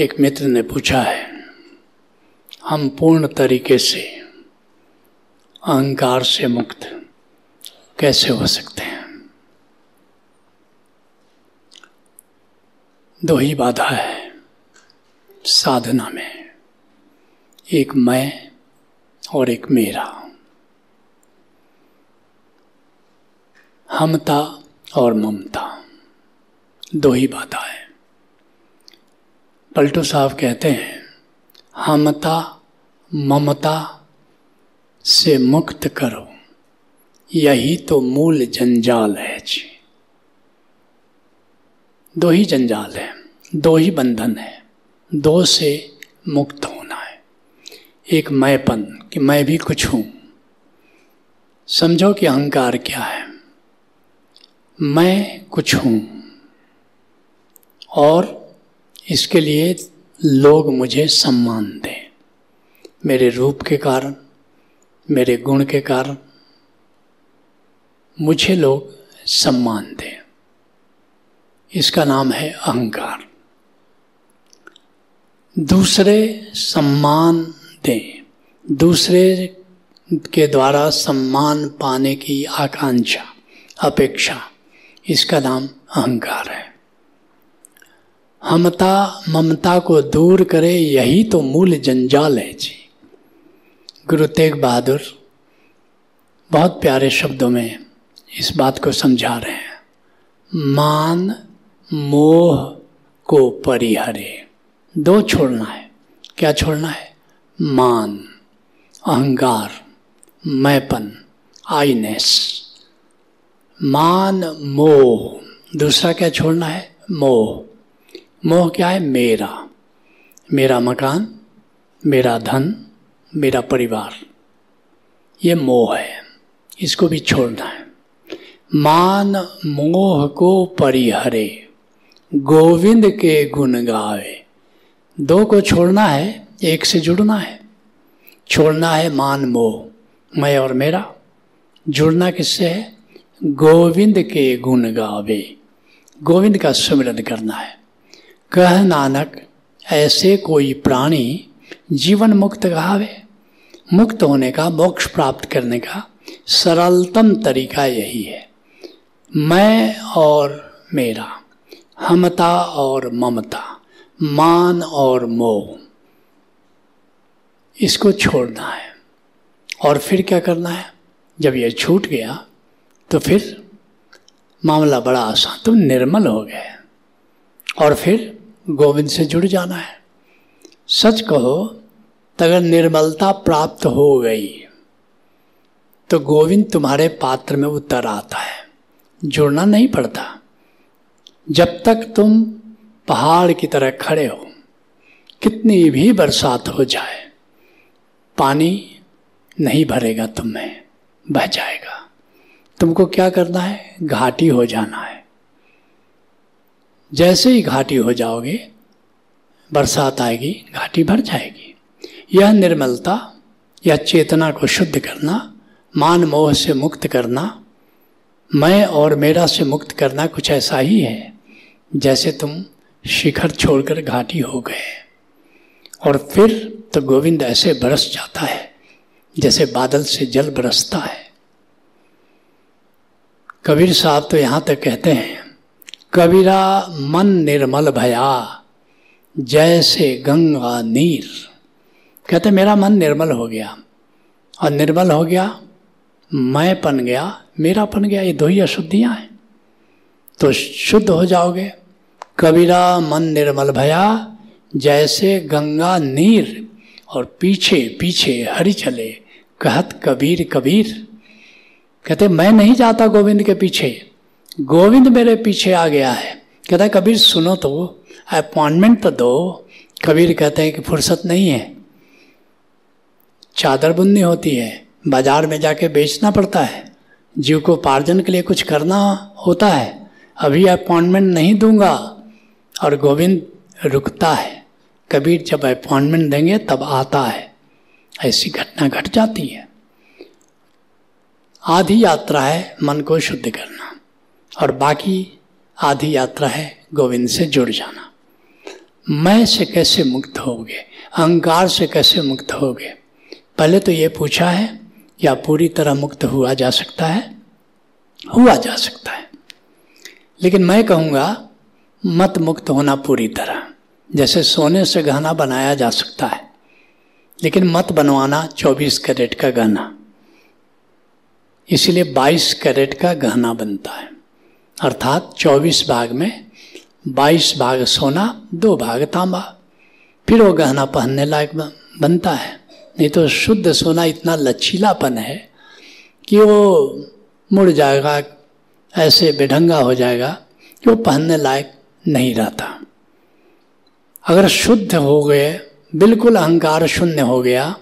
एक मित्र ने पूछा है, हम पूर्ण तरीके से अहंकार से मुक्त कैसे हो सकते हैं? दो ही बाधा है साधना में, एक मैं और एक मेरा। हमता और ममता, दो ही बाधा है। पलटू साहब कहते हैं, हमता ममता से मुक्त करो, यही तो मूल जंजाल है जी। दो ही जंजाल है, दो ही बंधन है, दो से मुक्त होना है। एक मैंपन कि मैं भी कुछ हूँ। समझो कि अहंकार क्या है। मैं कुछ हूँ और इसके लिए लोग मुझे सम्मान दें। मेरे रूप के कारण, मेरे गुण के कारण मुझे लोग सम्मान दें। इसका नाम है अहंकार। दूसरे सम्मान दें। दूसरे के द्वारा सम्मान पाने की आकांक्षा, अपेक्षा, इसका नाम अहंकार है। हमता ममता को दूर करे, यही तो मूल जंजाल है जी। गुरु तेग बहादुर बहुत प्यारे शब्दों में इस बात को समझा रहे हैं। मान, मोह को परिहरे। दो छोड़ना है। क्या छोड़ना है? मान, अहंकार, मैपन, आईनेस। मान, मोह। दूसरा क्या छोड़ना है? मोह। मोह क्या है? मेरा। मेरा मकान, मेरा धन, मेरा परिवार। ये मोह है। इसको भी छोड़ना है। मान मोह को परिहरे। गोविंद के गुण गावे। दो को छोड़ना है, एक से जुड़ना है। छोड़ना है मान मोह, मैं और मेरा। जुड़ना किससे है? गोविंद के गुण गावे। गोविंद का सुमिरन करना है। कह नानक, ऐसे कोई प्राणी जीवन मुक्त गावे मुक्त होने का, मोक्ष प्राप्त करने का सरलतम तरीका यही है। मैं और मेरा, हमता और ममता, मान और मोह। इसको छोड़ना है। और फिर क्या करना है? जब यह छूट गया तो फिर मामला बड़ा आसान तुम निर्मल हो गए और फिर गोविंद से जुड़ जाना है। सच कहो अगर निर्मलता प्राप्त हो गई तो गोविंद तुम्हारे पात्र में उतर आता है। जुड़ना नहीं पड़ता। जब तक तुम पहाड़ की तरह खड़े हो, कितनी भी बरसात हो जाए, पानी नहीं भरेगा तुम्हें, बह जाएगा। तुमको क्या करना है? घाटी हो जाना है। जैसे ही घाटी हो जाओगे, बरसात आएगी, घाटी भर जाएगी। यह निर्मलता या चेतना को शुद्ध करना, मान मोह से मुक्त करना, मैं और मेरा से मुक्त करना कुछ ऐसा ही है, जैसे तुम शिखर छोड़कर घाटी हो गए। और फिर तो गोविंद ऐसे बरस जाता है, जैसे बादल से जल बरसता है। कबीर साहब तो यहाँ तक कहते हैं कबीरा, मन निर्मल भया, जैसे गंगा नीर। कहते, मेरा मन निर्मल हो गया। और निर्मल हो गया, मैं पन गया, मेरा पन गया, ये दो ही अशुद्धियाँ हैं। तो शुद्ध हो जाओगे। कबीरा, मन निर्मल भया, जैसे गंगा नीर, और पीछे पीछे हरि चले, कहत कबीर कबीर। कहते, मैं नहीं जाता गोविंद के पीछे। गोविंद मेरे पीछे आ गया है। कहता है, कबीर, सुनो तो अपॉइंटमेंट तो दो। कबीर कहते हैं कि, फुर्सत नहीं है। चादर बुननी होती है, बाज़ार में जाके बेचना पड़ता है। जीव को पार्जन के लिए कुछ करना होता है। अभी अपॉइंटमेंट नहीं दूँगा। और गोविंद रुकता है। कबीर जब अपॉइंटमेंट देंगे, तब आता है। ऐसी घटना घट जाती है। आधी यात्रा है, मन को शुद्ध करना। और बाकी आधी यात्रा है गोविंद से जुड़ जाना। मैं से कैसे मुक्त होगे? अहंकार से कैसे मुक्त होगे? पहले तो ये पूछा है क्या पूरी तरह मुक्त हुआ जा सकता है? हुआ जा सकता है। लेकिन मैं कहूँगा, मत मुक्त होना पूरी तरह। जैसे सोने से गहना बनाया जा सकता है, लेकिन मत बनवाना 24 कैरेट का गहना। इसलिए 22 कैरेट का गहना बनता है। अर्थात 24 भाग में 22 भाग सोना, दो भाग तांबा। फिर वो गहना पहनने लायक बनता है। नहीं तो शुद्ध सोना इतना लचीलापन है कि वो मुड़ जाएगा, ऐसे बेढंगा हो जाएगा कि वो पहनने लायक नहीं रहता। अगर शुद्ध हो गए, बिल्कुल अहंकार शून्य हो गया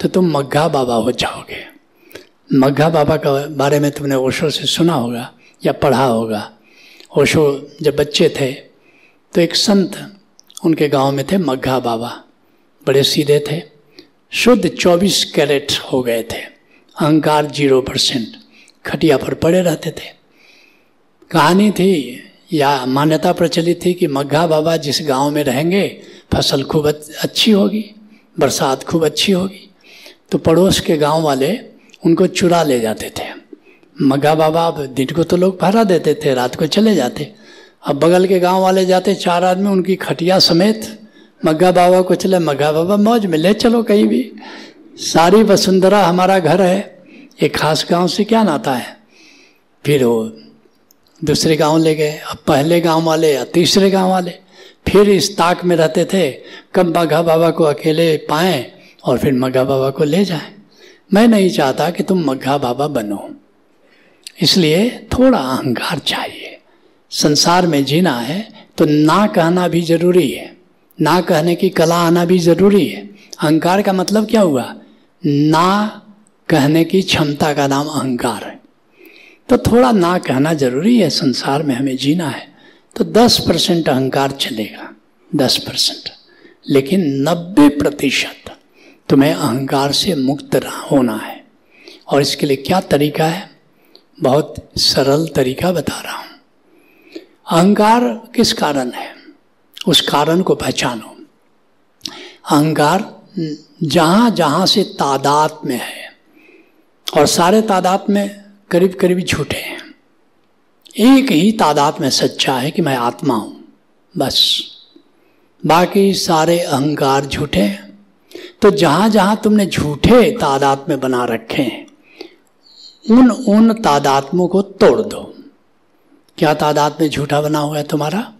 तो तुम मग्घा बाबा हो जाओगे। मग्घा बाबा का बारे में तुमने ओशो से सुना होगा। या पढ़ा होगा। ओशो जब बच्चे थे तो एक संत उनके गाँव में थे, मग्घा बाबा। बड़े सीधे थे। शुद्ध 24 कैरेट हो गए थे। अहंकार ज़ीरो परसेंट। खटिया पर पड़े रहते थे। कहानी थी या मान्यता प्रचलित थी कि मग्घा बाबा जिस गाँव में रहेंगे, फ़सल खूब अच्छी होगी, बरसात खूब अच्छी होगी। तो पड़ोस के गाँव वाले उनको चुरा ले जाते थे। मग्घा बाबा, अब दिन को तो लोग पहरा देते थे, रात को चले जाते। अब बगल के गाँव वाले जाते, चार आदमी उनकी खटिया समेत मग्घा बाबा को चले मग्घा बाबा, मौज में ले चलो कहीं भी। सारी वसुंधरा हमारा घर है एक खास गाँव से क्या नाता है? फिर वो दूसरे गाँव ले गए, अब पहले गाँव वाले या तीसरे गाँव वाले। फिर इस ताक में रहते थे, कब मघा बाबा को अकेले पाएँ और फिर मघा बाबा को ले जाएँ। मैं नहीं चाहता कि तुम मघा बाबा बनो। इसलिए थोड़ा अहंकार चाहिए। संसार में जीना है तो ना कहना भी ज़रूरी है। ना कहने की कला आना भी ज़रूरी है। अहंकार का मतलब क्या हुआ? ना कहने की क्षमता का नाम अहंकार है। तो थोड़ा ना कहना ज़रूरी है, संसार में हमें जीना है तो दस परसेंट अहंकार चलेगा। दस परसेंट। लेकिन नब्बे प्रतिशत तुम्हें अहंकार से मुक्त होना है। और इसके लिए क्या तरीका है? बहुत सरल तरीका बता रहा हूँ। अहंकार किस कारण है? उस कारण को पहचानो। अहंकार जहाँ जहाँ से तादाद में है, और सारे तादाद में करीब करीब झूठे हैं। एक ही तादाद में सच्चा है कि मैं आत्मा हूँ, बस। बाकी सारे अहंकार झूठे हैं। तो जहाँ जहाँ तुमने झूठे तादाद में बना रखे हैं उन उन तादात्मों को तोड़ दो। क्या तादाद में झूठा बना हुआ है तुम्हारा?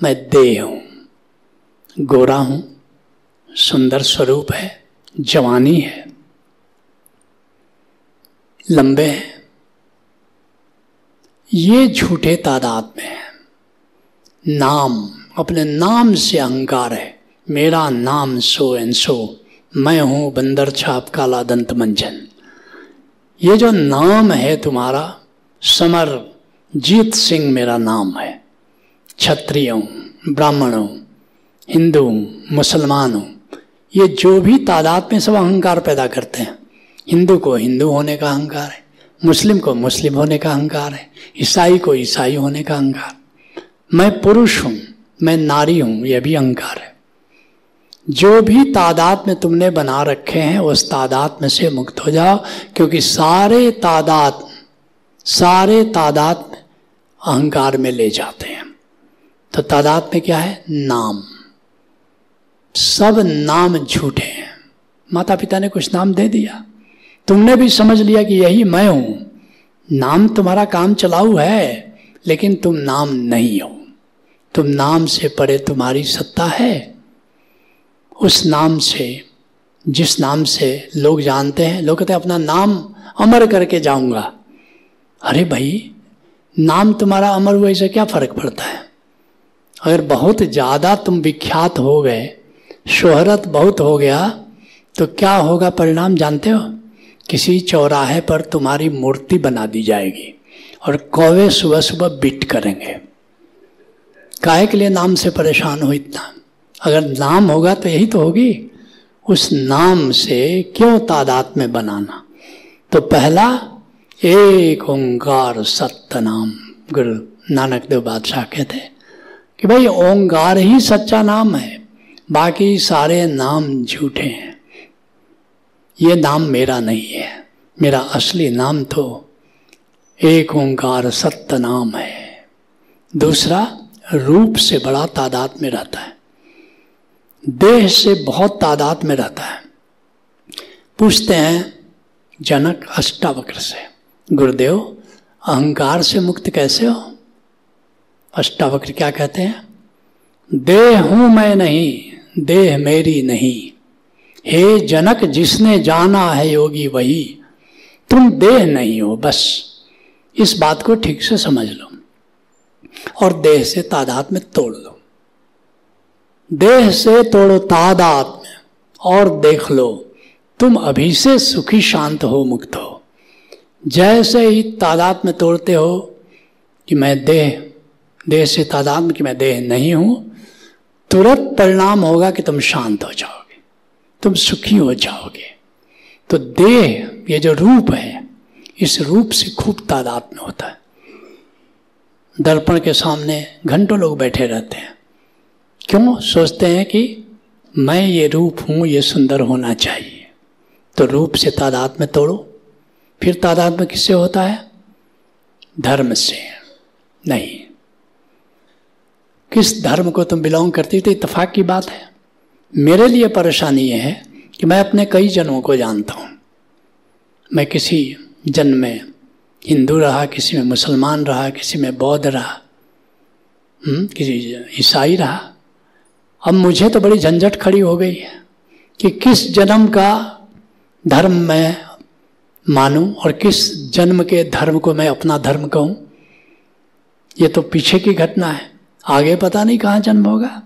मैं देह हूँ, गोरा हूँ, सुंदर स्वरूप है, जवानी है, लंबे हैं। ये झूठे तादाद में है। नाम, अपने नाम से अहंकार है। मेरा नाम सो एंड सो। मैं हूँ बंदर छाप काला दंत मंजन। ये जो नाम है तुम्हारा समर जीत सिंह मेरा नाम है। क्षत्रिय, ब्राह्मण हूँ हिंदू हूँ मुसलमान हूँ ये जो भी तादाद में सब अहंकार पैदा करते हैं, हिंदू को हिंदू होने का अहंकार है, मुस्लिम को मुस्लिम होने का अहंकार है, ईसाई को ईसाई होने का अहंकार। मैं पुरुष हूँ, मैं नारी हूँ यह भी अहंकार है। जो भी तादाद में तुमने बना रखे हैं, उस तादाद में से मुक्त हो जाओ, क्योंकि सारे तादाद सारे तादाद अहंकार में ले जाते हैं। तो तादाद में क्या है? नाम। सब नाम झूठे हैं। माता पिता ने कुछ नाम दे दिया। तुमने भी समझ लिया कि यही मैं हूँ। नाम तुम्हारा काम चलाऊ है, लेकिन तुम नाम नहीं हो। तुम नाम से परे तुम्हारी सत्ता है। उस नाम से, जिस नाम से लोग जानते हैं, लोग कहते हैं, अपना नाम अमर करके जाऊँगा। अरे भाई, नाम तुम्हारा अमर हुआ से क्या फ़र्क पड़ता है? अगर बहुत ज़्यादा तुम विख्यात हो गए, शोहरत बहुत हो गया तो क्या होगा परिणाम जानते हो? किसी चौराहे पर तुम्हारी मूर्ति बना दी जाएगी और कौवे सुबह सुबह बिट करेंगे। काय के लिए नाम से परेशान हो इतना? अगर नाम होगा तो यही तो होगी। उस नाम से क्यों तादाद में बनाना? तो पहला, एक ओंकार सत्य नाम गुरु नानक देव बादशाह कहते कि भाई, ओंकार ही सच्चा नाम है, बाकी सारे नाम झूठे हैं। ये नाम मेरा नहीं है, मेरा असली नाम तो एक ओंकार सत्य नाम है। दूसरा, रूप से बड़ा तादाद में रहता है। देह से बहुत तादाद में रहता है। पूछते हैं जनक अष्टावक्र से, गुरुदेव, अहंकार से मुक्त कैसे हो? अष्टावक्र क्या कहते हैं? देह हूँ मैं नहीं, देह मेरी नहीं। हे जनक, जिसने जाना है योगी वही, तुम देह नहीं हो, बस। इस बात को ठीक से समझ लो। और देह से तादाद में देह से तोड़ो तादाद में और देख लो, तुम अभी से सुखी शांत हो, मुक्त हो। जैसे ही तादाद में तोड़ते हो कि मैं देह देह से तादाद में कि मैं देह नहीं हूँ, तुरंत परिणाम होगा कि तुम शांत हो जाओगे, तुम सुखी हो जाओगे। तो देह, ये जो रूप है, इस रूप से खूब तादाद में होता है। दर्पण के सामने घंटों लोग बैठे रहते हैं। क्यों? सोचते हैं कि मैं ये रूप हूँ ये सुंदर होना चाहिए। तो रूप से तादाद में तोड़ो। फिर तादाद में किससे होता है? धर्म से। नहीं। किस धर्म को तुम बिलोंग करती तो इतफाक की बात है। मेरे लिए परेशानी यह है कि मैं अपने कई जन्मों को जानता हूँ। मैं किसी जन्म में हिंदू रहा किसी में मुसलमान रहा किसी में बौद्ध रहा हुँ? हम्म, किसी ईसाई रहा अब मुझे तो बड़ी झंझट खड़ी हो गई है कि किस जन्म का धर्म मैं मानूं और किस जन्म के धर्म को मैं अपना धर्म कहूँ। ये तो पीछे की घटना है। आगे पता नहीं कहाँ जन्म होगा।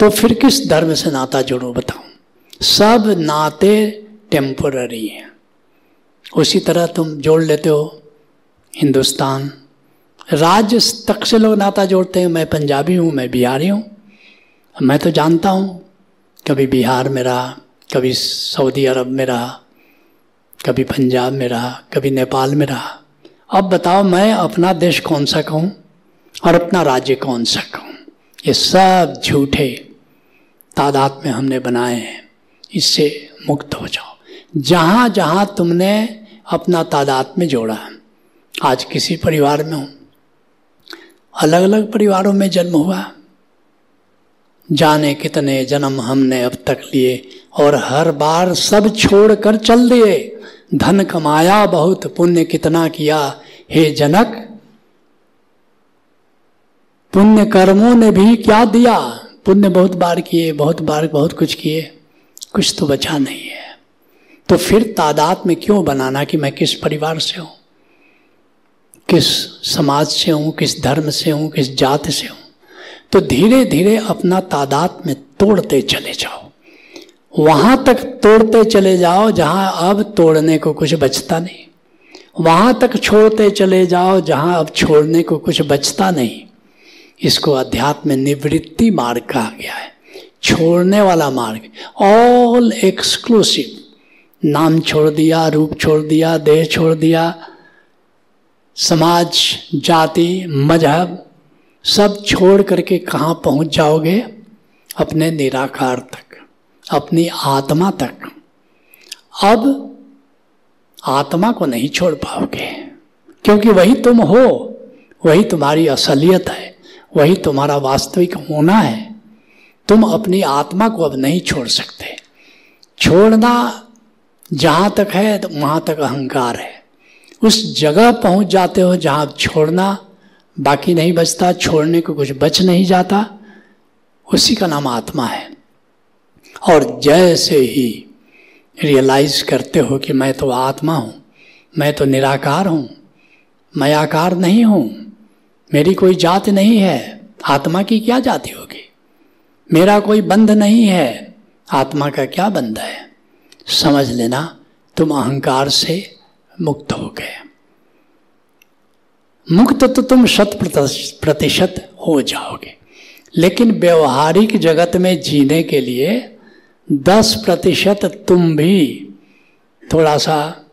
तो फिर किस धर्म से नाता जोड़ो बताऊँ? सब नाते टेम्पोररी हैं। उसी तरह तुम जोड़ लेते हो हिंदुस्तान। राज्य तक से लोग नाता जोड़ते हैं। मैं पंजाबी हूँ, मैं बिहारी हूँ। मैं तो जानता हूँ, कभी बिहार में रहा कभी सऊदी अरब में रहा कभी पंजाब में रहा कभी नेपाल में रहा अब बताओ मैं अपना देश कौन सा कहूँ और अपना राज्य कौन सा कहूँ? ये सब झूठे तादाद में हमने बनाए हैं। इससे मुक्त हो जाओ। जहाँ जहाँ तुमने अपना तादाद में जोड़ा, आज किसी परिवार में हूँ अलग अलग परिवारों में जन्म हुआ जाने कितने जन्म हमने अब तक लिए, और हर बार सब छोड़कर चल दिए। धन कमाया, बहुत पुण्य कितना किया। हे जनक, पुण्य कर्मों ने भी क्या दिया? पुण्य बहुत बार किए, बहुत बार बहुत कुछ किए। कुछ तो बचा नहीं है। तो फिर तादाद में क्यों बनाना कि मैं किस परिवार से हूँ? किस समाज से हूँ? किस धर्म से हूँ? किस जात से हूँ? तो धीरे धीरे अपना तादाद में तोड़ते चले जाओ। वहाँ तक तोड़ते चले जाओ जहाँ अब तोड़ने को कुछ बचता नहीं। वहाँ तक छोड़ते चले जाओ जहाँ अब छोड़ने को कुछ बचता नहीं। इसको अध्यात्म निवृत्ति मार्ग कहा गया है। छोड़ने वाला मार्ग। ऑल एक्सक्लूसिव नाम छोड़ दिया, रूप छोड़ दिया, देह छोड़ दिया। समाज, जाति, मज़हब सब छोड़ करके कहाँ पहुँच जाओगे? अपने निराकार तक, अपनी आत्मा तक। अब आत्मा को नहीं छोड़ पाओगे, क्योंकि वही तुम हो, वही तुम्हारी असलियत है, वही तुम्हारा वास्तविक होना है। तुम अपनी आत्मा को अब नहीं छोड़ सकते। छोड़ना जहाँ तक है तो वहाँ तक अहंकार है। उस जगह पहुँच जाते हो जहाँ छोड़ना बाकी नहीं बचता, छोड़ने को कुछ बच नहीं जाता, उसी का नाम आत्मा है। और जैसे ही रियलाइज़ करते हो कि मैं तो आत्मा हूँ, मैं तो निराकार हूँ, मैं आकार नहीं हूँ, मेरी कोई जात नहीं है, आत्मा की क्या जाति होगी? मेरा कोई बंध नहीं है, आत्मा का क्या बंध है? समझ लेना, तुम अहंकार से मुक्त हो गए। मुक्त तो तुम शत प्रतिशत हो जाओगे। लेकिन व्यवहारिक जगत में जीने के लिए दस प्रतिशत तुम भी थोड़ा सा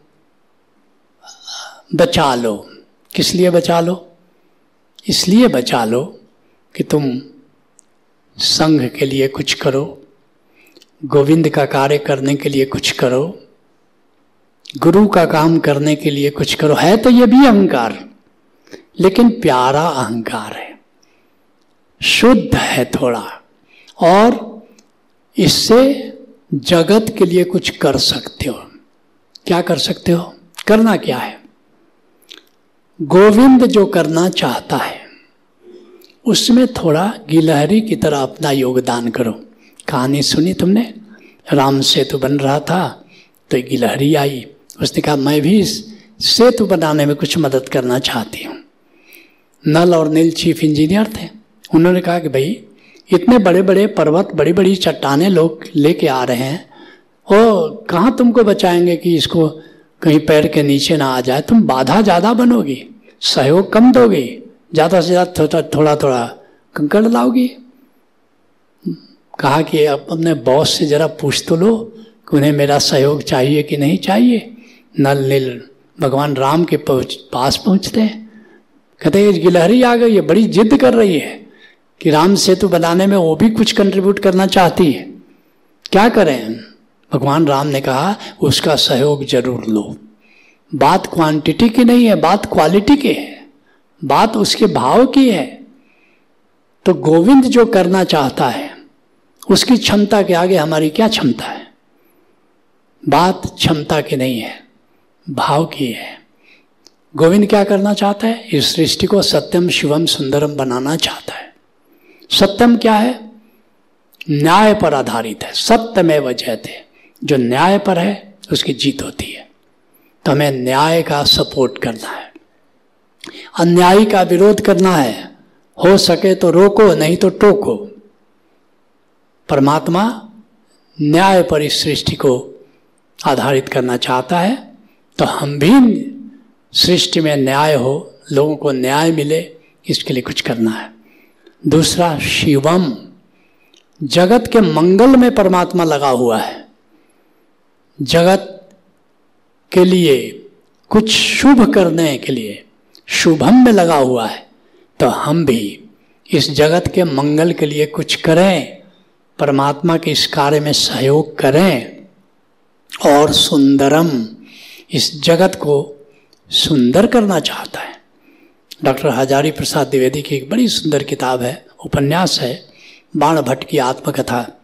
बचा लो। किस लिए बचा लो? इसलिए बचा लो कि तुम संघ के लिए कुछ करो, गोविंद का कार्य करने के लिए कुछ करो, गुरु का काम करने के लिए कुछ करो। है तो ये भी अहंकार। लेकिन प्यारा अहंकार है। शुद्ध है थोड़ा, और इससे जगत के लिए कुछ कर सकते हो। क्या कर सकते हो? करना क्या है? गोविंद जो करना चाहता है, उसमें थोड़ा गिलहरी की तरह अपना योगदान करो। कहानी सुनी तुमने? राम सेतु बन रहा था तो गिलहरी आई। उसने कहा, मैं भी सेतु बनाने में कुछ मदद करना चाहती हूँ। नल और नील चीफ इंजीनियर थे। उन्होंने कहा कि भाई, इतने बड़े बड़े पर्वत बड़ी बड़ी चट्टाने लोग लेके आ रहे हैं और कहाँ तुमको बचाएँगे कि इसको कहीं पैर के नीचे ना आ जाए? तुम बाधा ज़्यादा बनोगी, सहयोग कम दोगे, ज़्यादा से ज़्यादा थोड़ा थोड़ा थोड़ा कंकड़ लाओगी। कहा कि अब अपने बॉस से ज़रा पूछ तो लो कि उन्हें मेरा सहयोग चाहिए कि नहीं चाहिए? नल, नील, भगवान राम के पहुँच, पास पहुँचते हैं। कहते हैं गिलहरी आ गई है, बड़ी जिद कर रही है कि राम सेतु बनाने में वो भी कुछ कंट्रीब्यूट करना चाहती है। क्या करें भगवान राम ने कहा, उसका सहयोग ज़रूर लो। बात क्वांटिटी की नहीं है, बात क्वालिटी की है। बात उसके भाव की है। तो गोविंद जो करना चाहता है, उसकी क्षमता के आगे हमारी क्या क्षमता है? बात क्षमता की नहीं है, भाव की है। गोविंद क्या करना चाहता है? इस सृष्टि को सत्यम शिवम सुंदरम बनाना चाहता है। सत्यम क्या है? न्याय पर आधारित है। सत्य में वजह थे जो न्याय पर है, उसकी जीत होती है। तो हमें न्याय का सपोर्ट करना है। अन्यायी का विरोध करना है। हो सके तो रोको, नहीं तो टोको। परमात्मा न्याय पर इस सृष्टि को आधारित करना चाहता है। तो हम भी सृष्टि में न्याय हो, लोगों को न्याय मिले, इसके लिए कुछ करना है। दूसरा, शिवम। जगत के मंगल में परमात्मा लगा हुआ है। जगत के लिए कुछ शुभ करने के लिए शुभम में लगा हुआ है तो हम भी इस जगत के मंगल के लिए कुछ करें, परमात्मा के इस कार्य में सहयोग करें। और सुंदरम, इस जगत को सुंदर करना चाहता है। डॉक्टर हजारी प्रसाद द्विवेदी की एक बड़ी सुंदर किताब है, उपन्यास है, बाण भट्ट की आत्मकथा।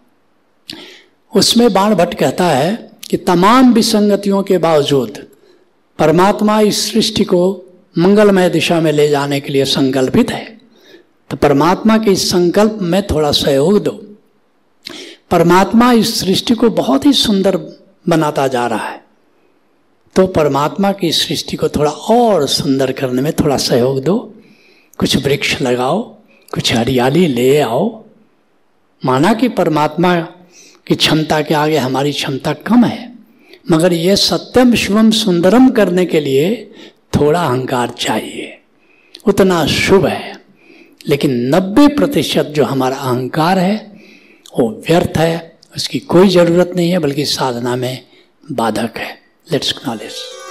उसमें बाण भट्ट कहता है कि तमाम विसंगतियों के बावजूद परमात्मा इस सृष्टि को मंगलमय दिशा में ले जाने के लिए संकल्पित है। तो परमात्मा के इस संकल्प में थोड़ा सहयोग दो। परमात्मा इस सृष्टि को बहुत ही सुंदर बनाता जा रहा है। तो परमात्मा की सृष्टि को थोड़ा और सुंदर करने में थोड़ा सहयोग दो। कुछ वृक्ष लगाओ, कुछ हरियाली ले आओ। माना कि परमात्मा की क्षमता के आगे हमारी क्षमता कम है, मगर ये सत्यम शिवम सुंदरम करने के लिए थोड़ा अहंकार चाहिए। उतना शुभ है, लेकिन 90 प्रतिशत जो हमारा अहंकार है, वो व्यर्थ है, उसकी कोई ज़रूरत नहीं है, बल्कि साधना में बाधक है। Let's acknowledge.